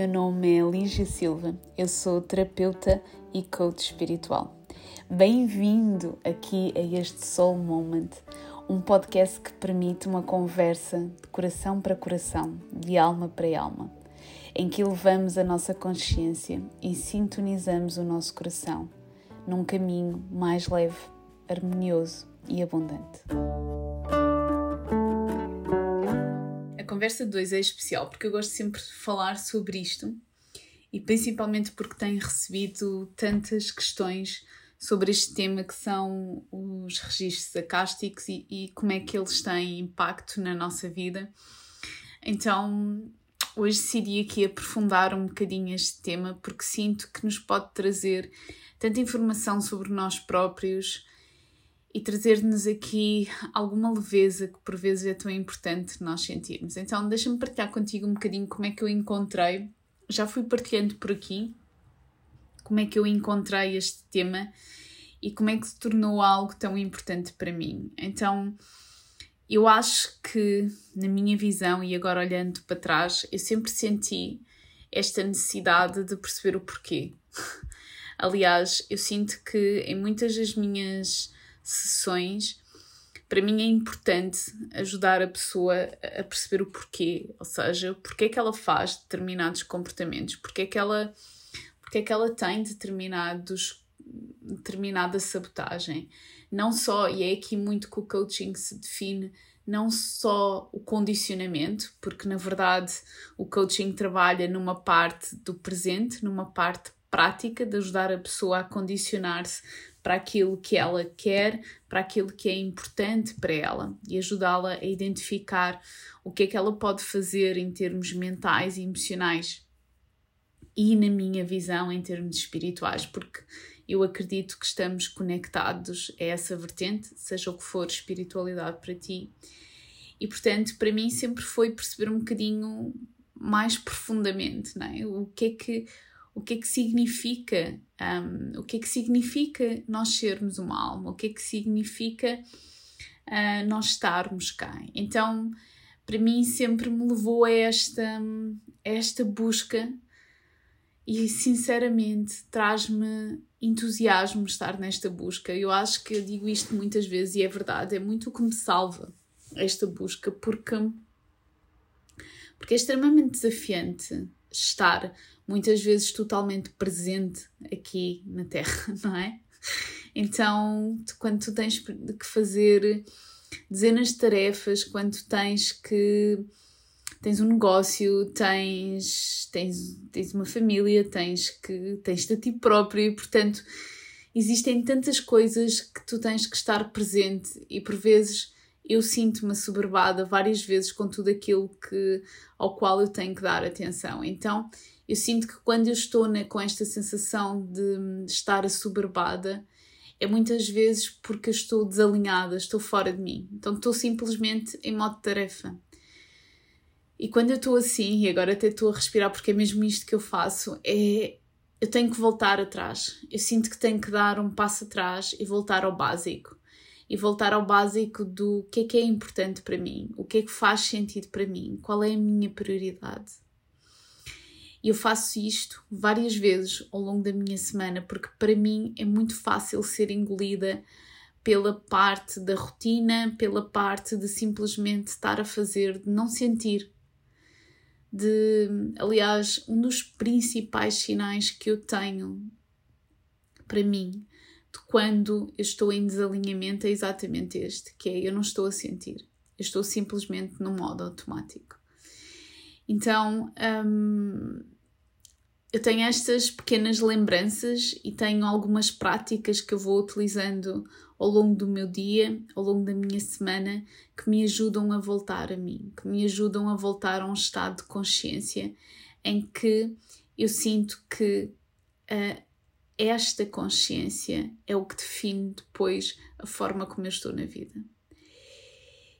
meu nome é Lígia Silva, eu sou terapeuta e coach espiritual. Bem-vindo aqui a este Soul Moment, um podcast que permite uma conversa de coração para coração, de alma para alma, em que elevamos a nossa consciência e sintonizamos o nosso coração num caminho mais leve, harmonioso e abundante. Conversa 2 é especial porque eu gosto sempre de falar sobre isto e principalmente porque tenho recebido tantas questões sobre este tema que são os registros acásticos e, e como é que eles têm impacto na nossa vida. Então, hoje decidi aqui aprofundar um bocadinho este tema porque sinto que nos pode trazer tanta informação sobre nós próprios, e trazer-nos aqui alguma leveza que por vezes é tão importante nós sentirmos. Então, deixa-me partilhar contigo um bocadinho como é que eu encontrei, já fui partilhando por aqui, como é que eu encontrei este tema e como é que se tornou algo tão importante para mim. Então, eu acho que, na minha visão, e agora olhando para trás, eu sempre senti esta necessidade de perceber o porquê. Aliás, eu sinto que em muitas das minhas sessões, para mim é importante ajudar a pessoa a perceber o porquê, ou seja, porque é que ela faz determinados comportamentos, porque é que ela, porque é que ela tem determinados, determinada sabotagem. Não só, e é aqui muito que o coaching se define, não só o condicionamento, porque na verdade o coaching trabalha numa parte do presente, numa parte prática de ajudar a pessoa a condicionar-se para aquilo que ela quer, para aquilo que é importante para ela e ajudá-la a identificar o que é que ela pode fazer em termos mentais e emocionais e, na minha visão, em termos espirituais, porque eu acredito que estamos conectados a essa vertente, seja o que for espiritualidade para ti. E, portanto, para mim sempre foi perceber um bocadinho mais profundamente, não é? O que é que o que é que significa, um, o que é que significa nós sermos uma alma, o que é que significa uh, nós estarmos cá. Então, para mim sempre me levou a esta, a esta busca e sinceramente traz-me entusiasmo estar nesta busca. Eu acho que eu digo isto muitas vezes e é verdade, é muito o que me salva esta busca, porque, porque é extremamente desafiante estar muitas vezes totalmente presente aqui na Terra, não é? Então, quando tu tens que fazer dezenas de tarefas, quando tu tens que tens um negócio, tens, tens, tens uma família, tens que tens de ti próprio e, portanto, existem tantas coisas que tu tens que estar presente e por vezes eu sinto-me assoberbada várias vezes com tudo aquilo que, ao qual eu tenho que dar atenção. Então, eu sinto que quando eu estou né, com esta sensação de estar assoberbada, é muitas vezes porque estou desalinhada, estou fora de mim. Então estou simplesmente em modo tarefa. E quando eu estou assim, e agora até estou a respirar porque é mesmo isto que eu faço, é eu tenho que voltar atrás. Eu sinto que tenho que dar um passo atrás e voltar ao básico. E voltar ao básico do que é que é importante para mim, o que é que faz sentido para mim, qual é a minha prioridade. E eu faço isto várias vezes ao longo da minha semana, porque para mim é muito fácil ser engolida pela parte da rotina, pela parte de simplesmente estar a fazer, de não sentir. De, aliás, um dos principais sinais que eu tenho para mim de quando eu estou em desalinhamento é exatamente este, que é eu não estou a sentir, eu estou simplesmente no modo automático. Então, hum, eu tenho estas pequenas lembranças e tenho algumas práticas que eu vou utilizando ao longo do meu dia, ao longo da minha semana, que me ajudam a voltar a mim, que me ajudam a voltar a um estado de consciência em que eu sinto que uh, esta consciência é o que define depois a forma como eu estou na vida.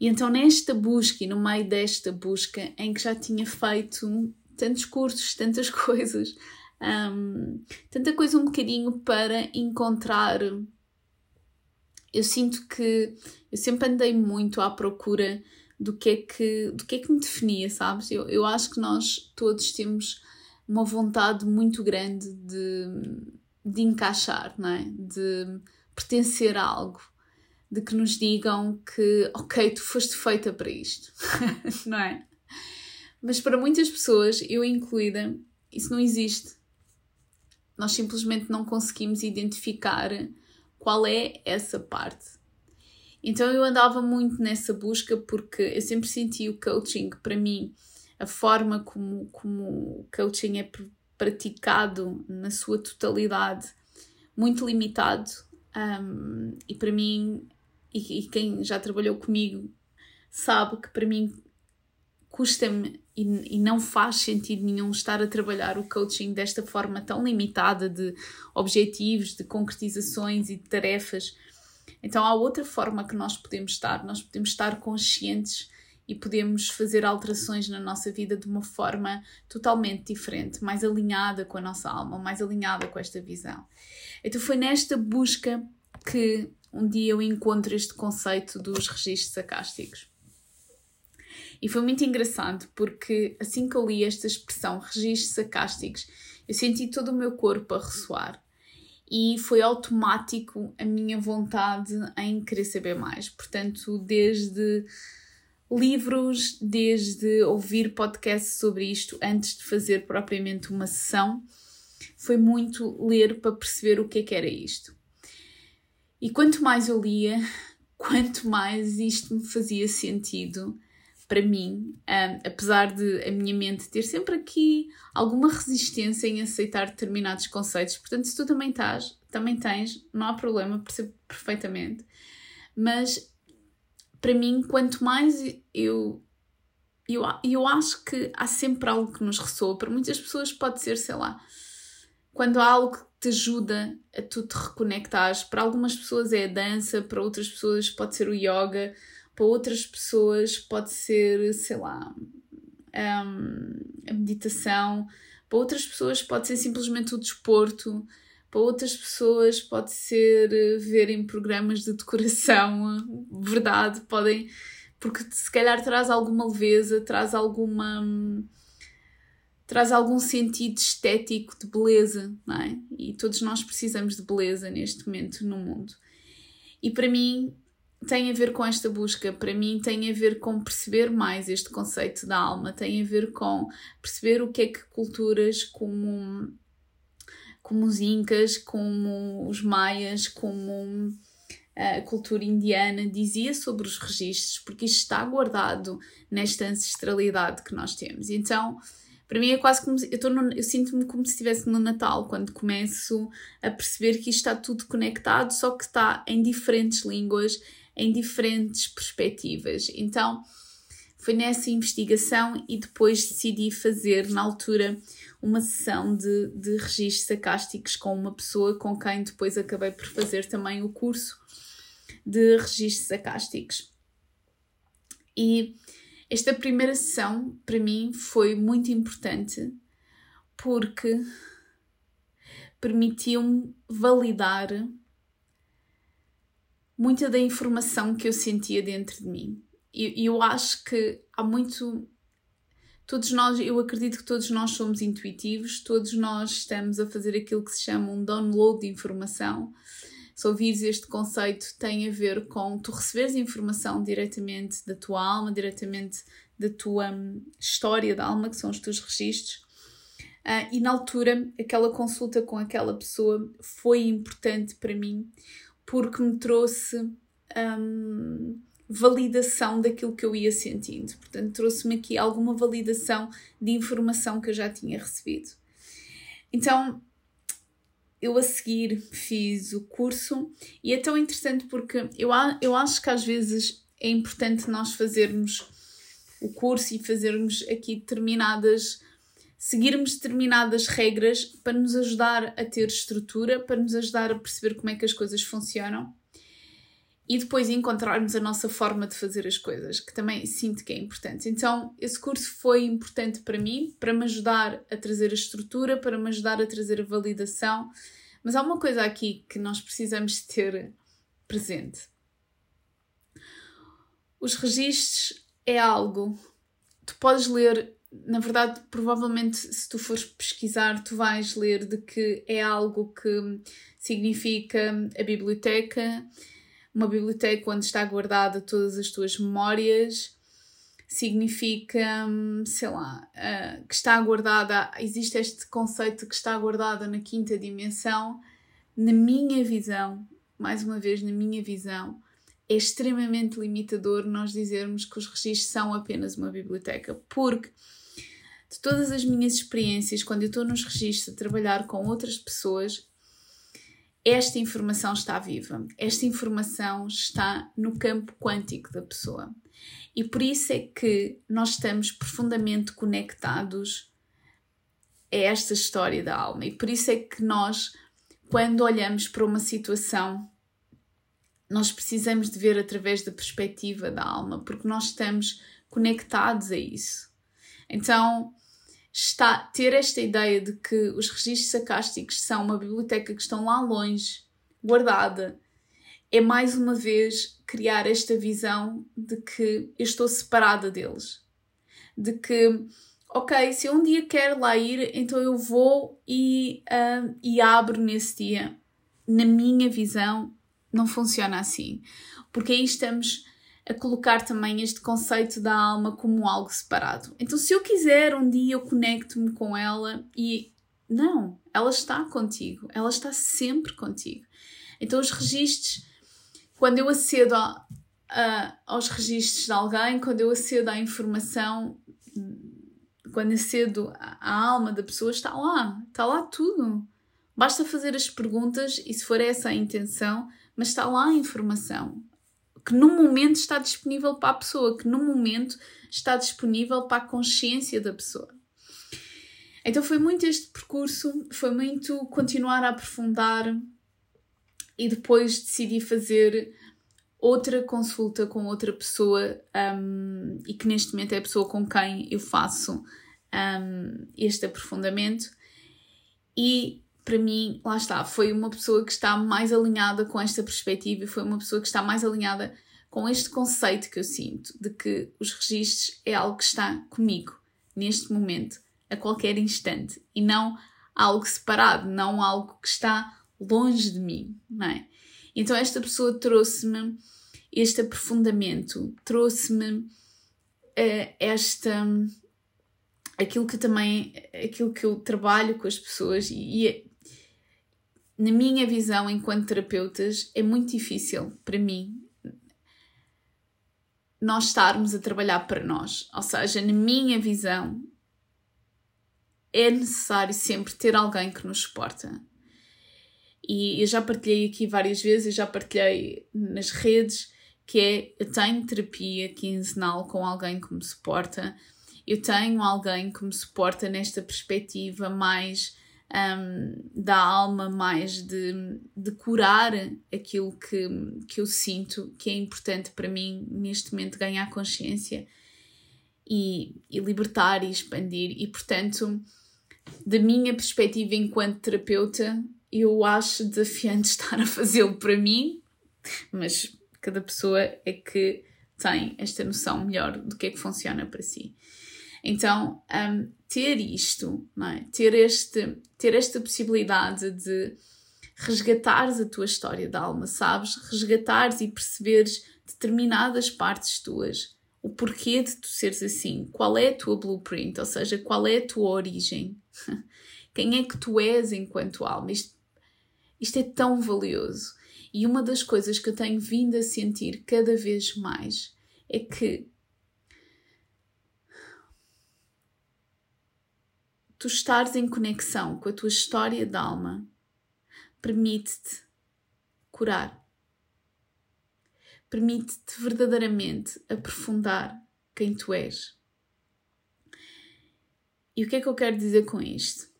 E então, nesta busca e no meio desta busca, em que já tinha feito tantos cursos, tantas coisas, um, tanta coisa um bocadinho para encontrar. Eu sinto que eu sempre andei muito à procura do que é que, do que, é que me definia, sabes? Eu, eu acho que nós todos temos uma vontade muito grande de, de encaixar, não é? De pertencer a algo, de que nos digam que, ok, tu foste feita para isto, não é? Mas para muitas pessoas, eu incluída, isso não existe. Nós simplesmente não conseguimos identificar qual é essa parte. Então eu andava muito nessa busca porque eu sempre senti o coaching, para mim, a forma como, como o coaching é praticado na sua totalidade, muito limitado. Um, e para mim, e, e quem já trabalhou comigo sabe que para mim custa-me e, e, não faz sentido nenhum estar a trabalhar o coaching desta forma tão limitada de objetivos, de concretizações e de tarefas. Então há outra forma que nós podemos estar, nós podemos estar conscientes e podemos fazer alterações na nossa vida de uma forma totalmente diferente, mais alinhada com a nossa alma, mais alinhada com esta visão. Então foi nesta busca que um dia eu encontro este conceito dos registros acásticos. E foi muito engraçado porque assim que eu li esta expressão, registros sacásticos, eu senti todo o meu corpo a ressoar. E foi automático a minha vontade em querer saber mais. Portanto, desde livros, desde ouvir podcasts sobre isto antes de fazer propriamente uma sessão, foi muito ler para perceber o que é que era isto. E quanto mais eu lia, quanto mais isto me fazia sentido para mim, um, apesar de a minha mente ter sempre aqui alguma resistência em aceitar determinados conceitos. Portanto, se tu também estás, também tens, não há problema, percebo perfeitamente. Mas para mim, quanto mais eu eu, eu acho que há sempre algo que nos ressoa. Para muitas pessoas pode ser, sei lá, quando há algo que te ajuda a tu te reconectares. Para algumas pessoas é a dança, para outras pessoas pode ser o yoga, para outras pessoas pode ser, sei lá, um, a meditação, para outras pessoas pode ser simplesmente o desporto, para outras pessoas pode ser eh, verem programas de decoração, verdade, podem, porque se calhar traz alguma leveza, traz alguma traz algum sentido estético de beleza, não é? E todos nós precisamos de beleza neste momento no mundo. E para mim, tem a ver com esta busca, para mim tem a ver com perceber mais este conceito da alma, tem a ver com perceber o que é que culturas como, como os incas, como os maias, como a cultura indiana dizia sobre os registros, porque isto está guardado nesta ancestralidade que nós temos. Então, para mim é quase como eu, eu sinto-me como se estivesse no Natal, quando começo a perceber que isto está tudo conectado, só que está em diferentes línguas, em diferentes perspectivas. Então, foi nessa investigação e depois decidi fazer, na altura, uma sessão de, de registros sacásticos com uma pessoa com quem depois acabei por fazer também o curso de registros sacásticos. E esta primeira sessão, para mim, foi muito importante porque permitiu-me validar muita da informação que eu sentia dentro de mim. E eu, acho que há muito. Todos nós, eu acredito que todos nós somos intuitivos, todos nós estamos a fazer aquilo que se chama um download de informação. Se ouvires este conceito, tem a ver com tu receberes informação diretamente da tua alma, diretamente da tua hum, história da alma, que são os teus registros. Uh, e na altura, aquela consulta com aquela pessoa foi importante para mim porque me trouxe um, validação daquilo que eu ia sentindo. Portanto, trouxe-me aqui alguma validação de informação que eu já tinha recebido. Então, eu a seguir fiz o curso e é tão interessante porque eu, eu acho que às vezes é importante nós fazermos o curso e fazermos aqui determinadas seguirmos determinadas regras para nos ajudar a ter estrutura, para nos ajudar a perceber como é que as coisas funcionam e depois encontrarmos a nossa forma de fazer as coisas, que também sinto que é importante. Então, esse curso foi importante para mim, para me ajudar a trazer a estrutura, para me ajudar a trazer a validação. Mas há uma coisa aqui que nós precisamos ter presente. Os registros é algo. Tu podes ler na verdade, provavelmente, se tu fores pesquisar, tu vais ler de que é algo que significa a biblioteca, uma biblioteca onde está guardada todas as tuas memórias, significa, sei lá, uh, que está guardada, existe este conceito que está guardada na quinta dimensão. Na minha visão, mais uma vez, na minha visão, é extremamente limitador nós dizermos que os registros são apenas uma biblioteca, porque de todas as minhas experiências, quando eu estou nos registros a trabalhar com outras pessoas, esta informação está viva, esta informação está no campo quântico da pessoa. E por isso é que nós estamos profundamente conectados a esta história da alma. E por isso é que nós, quando olhamos para uma situação, nós precisamos de ver através da perspectiva da alma, porque nós estamos conectados a isso. Então, está ter esta ideia de que os registros sacásticos são uma biblioteca que estão lá longe, guardada, é mais uma vez criar esta visão de que eu estou separada deles. De que, ok, se eu um dia quero lá ir, então eu vou e, uh, e abro nesse dia. Na minha visão, não funciona assim. Porque aí estamos a colocar também este conceito da alma como algo separado. Então, se eu quiser, um dia eu conecto-me com ela e. Não, ela está contigo, ela está sempre contigo. Então, os registros, quando eu acedo a, a, aos registros de alguém, quando eu acedo à informação, quando acedo à alma da pessoa, está lá, está lá tudo. Basta fazer as perguntas e, se for essa a intenção, mas está lá a informação que no momento está disponível para a pessoa, que no momento está disponível para a consciência da pessoa. Então foi muito este percurso, foi muito continuar a aprofundar e depois decidi fazer outra consulta com outra pessoa um, e que neste momento é a pessoa com quem eu faço um, este aprofundamento e para mim, lá está, foi uma pessoa que está mais alinhada com esta perspectiva e foi uma pessoa que está mais alinhada com este conceito que eu sinto de que os registros é algo que está comigo neste momento, a qualquer instante e não algo separado, não algo que está longe de mim, não é? Então esta pessoa trouxe-me este aprofundamento, trouxe-me uh, esta aquilo que também aquilo que eu trabalho com as pessoas e, na minha visão, enquanto terapeutas, é muito difícil para mim nós estarmos a trabalhar para nós. Ou seja, na minha visão, é necessário sempre ter alguém que nos suporta. E eu já partilhei aqui várias vezes, eu já partilhei nas redes, que é eu tenho terapia quinzenal com alguém que me suporta, eu tenho alguém que me suporta nesta perspectiva mais um, da alma, mais de, de curar aquilo que, que eu sinto que é importante para mim neste momento ganhar consciência e, e libertar e expandir. E portanto, da minha perspectiva enquanto terapeuta, eu acho desafiante estar a fazê-lo para mim, mas cada pessoa é que tem esta noção melhor do que é que funciona para si. Então, um, ter isto, é? ter, este, ter esta possibilidade de resgatares a tua história da alma, sabes? Resgatares e perceberes determinadas partes tuas, o porquê de tu seres assim, qual é a tua blueprint, ou seja, qual é a tua origem, quem é que tu és enquanto alma. Isto, isto é tão valioso. E uma das coisas que eu tenho vindo a sentir cada vez mais é que tu estares em conexão com a tua história de alma permite-te curar. Permite-te verdadeiramente aprofundar quem tu és. E o que é que eu quero dizer com isto?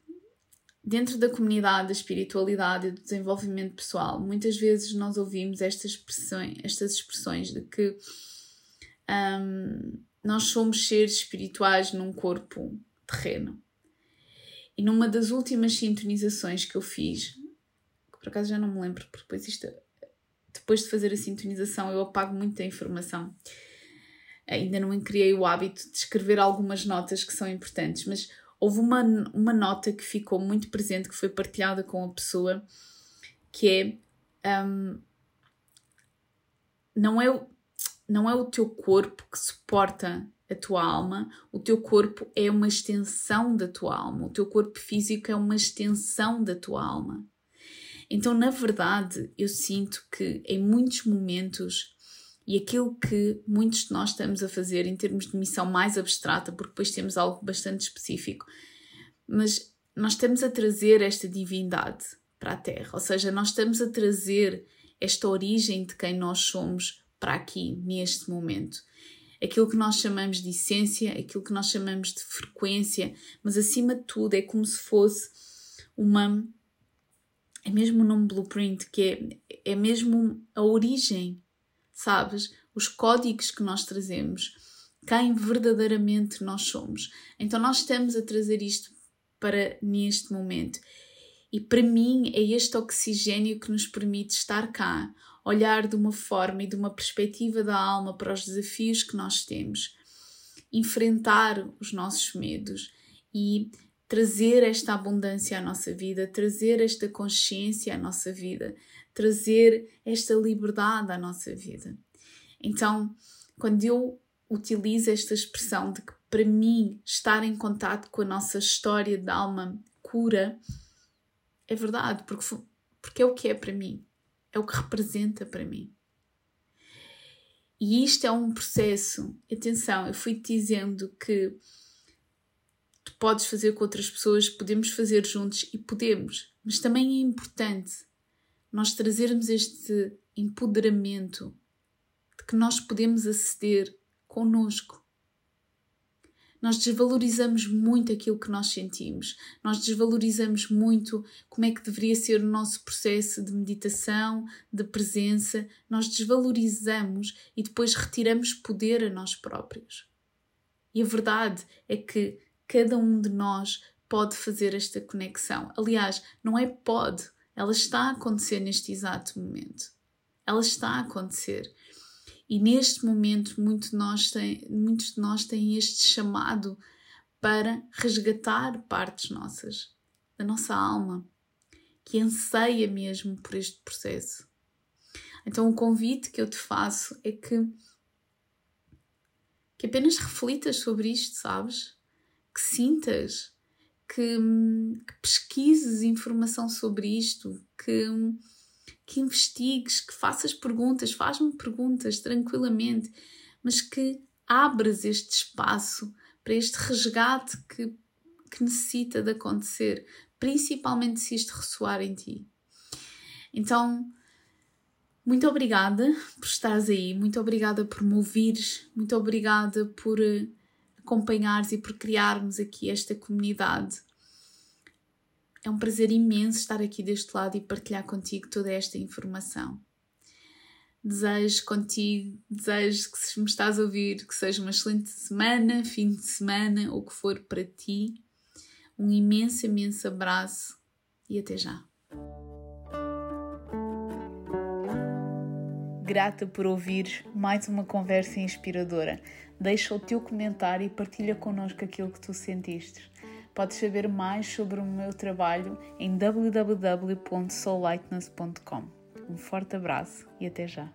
Dentro da comunidade da espiritualidade e do desenvolvimento pessoal, muitas vezes nós ouvimos estas expressões, estas expressões de que um, nós somos seres espirituais num corpo terreno. E numa das últimas sintonizações que eu fiz, que por acaso já não me lembro, porque depois isto, depois de fazer a sintonização eu apago muita informação. ainda não criei o hábito de escrever algumas notas que são importantes, mas houve uma, uma nota que ficou muito presente, que foi partilhada com a pessoa, que é um, não é não é o teu corpo que suporta a tua alma, o teu corpo é uma extensão da tua alma, o teu corpo físico é uma extensão da tua alma. Então, na verdade, eu sinto que em muitos momentos, e aquilo que muitos de nós estamos a fazer em termos de missão mais abstrata, porque depois temos algo bastante específico, mas nós estamos a trazer esta divindade para a Terra, ou seja, nós estamos a trazer esta origem de quem nós somos para aqui, neste momento. Aquilo que nós chamamos de essência, aquilo que nós chamamos de frequência, mas acima de tudo é como se fosse uma. É mesmo o nome blueprint, que é, é mesmo a origem, sabes? Os códigos que nós trazemos, quem verdadeiramente nós somos. Então nós estamos a trazer isto para neste momento. E para mim é este oxigênio que nos permite estar cá, olhar de uma forma e de uma perspectiva da alma para os desafios que nós temos, enfrentar os nossos medos e trazer esta abundância à nossa vida, trazer esta consciência à nossa vida, trazer esta liberdade à nossa vida. Então, quando eu utilizo esta expressão de que para mim estar em contato com a nossa história de alma cura, é verdade, porque, porque é o que é para mim é o que representa para mim. E isto é um processo. Atenção, eu fui te dizendo que tu podes fazer com outras pessoas, podemos fazer juntos e podemos, mas também é importante nós trazermos este empoderamento de que nós podemos aceder connosco nós desvalorizamos muito aquilo que nós sentimos, nós desvalorizamos muito como é que deveria ser o nosso processo de meditação, de presença, nós desvalorizamos e depois retiramos poder a nós próprios. E a verdade é que cada um de nós pode fazer esta conexão. Aliás, não é pode, ela está a acontecer neste exato momento. Ela está a acontecer. E neste momento, muito de nós tem, muitos de nós têm este chamado para resgatar partes nossas, da nossa alma, que anseia mesmo por este processo. Então, o convite que eu te faço é que, que apenas reflitas sobre isto, sabes? Que sintas, que, que pesquises informação sobre isto, que que investigues, que faças perguntas, faz-me perguntas tranquilamente, mas que abras este espaço para este resgate que, que necessita de acontecer, principalmente se isto ressoar em ti. Então, muito obrigada por estares aí, muito obrigada por me ouvires, muito obrigada por eh, acompanhares e por criarmos aqui esta comunidade é um prazer imenso estar aqui deste lado e partilhar contigo toda esta informação. Desejo contigo, desejo que se me estás a ouvir, que seja uma excelente semana, fim de semana, ou que for para ti. Um imenso, imenso abraço e até já. Grata por ouvir mais uma conversa inspiradora. Deixa o teu comentário e partilha connosco aquilo que tu sentiste. Podes saber mais sobre o meu trabalho em www.soullightness.com. Um forte abraço e até já!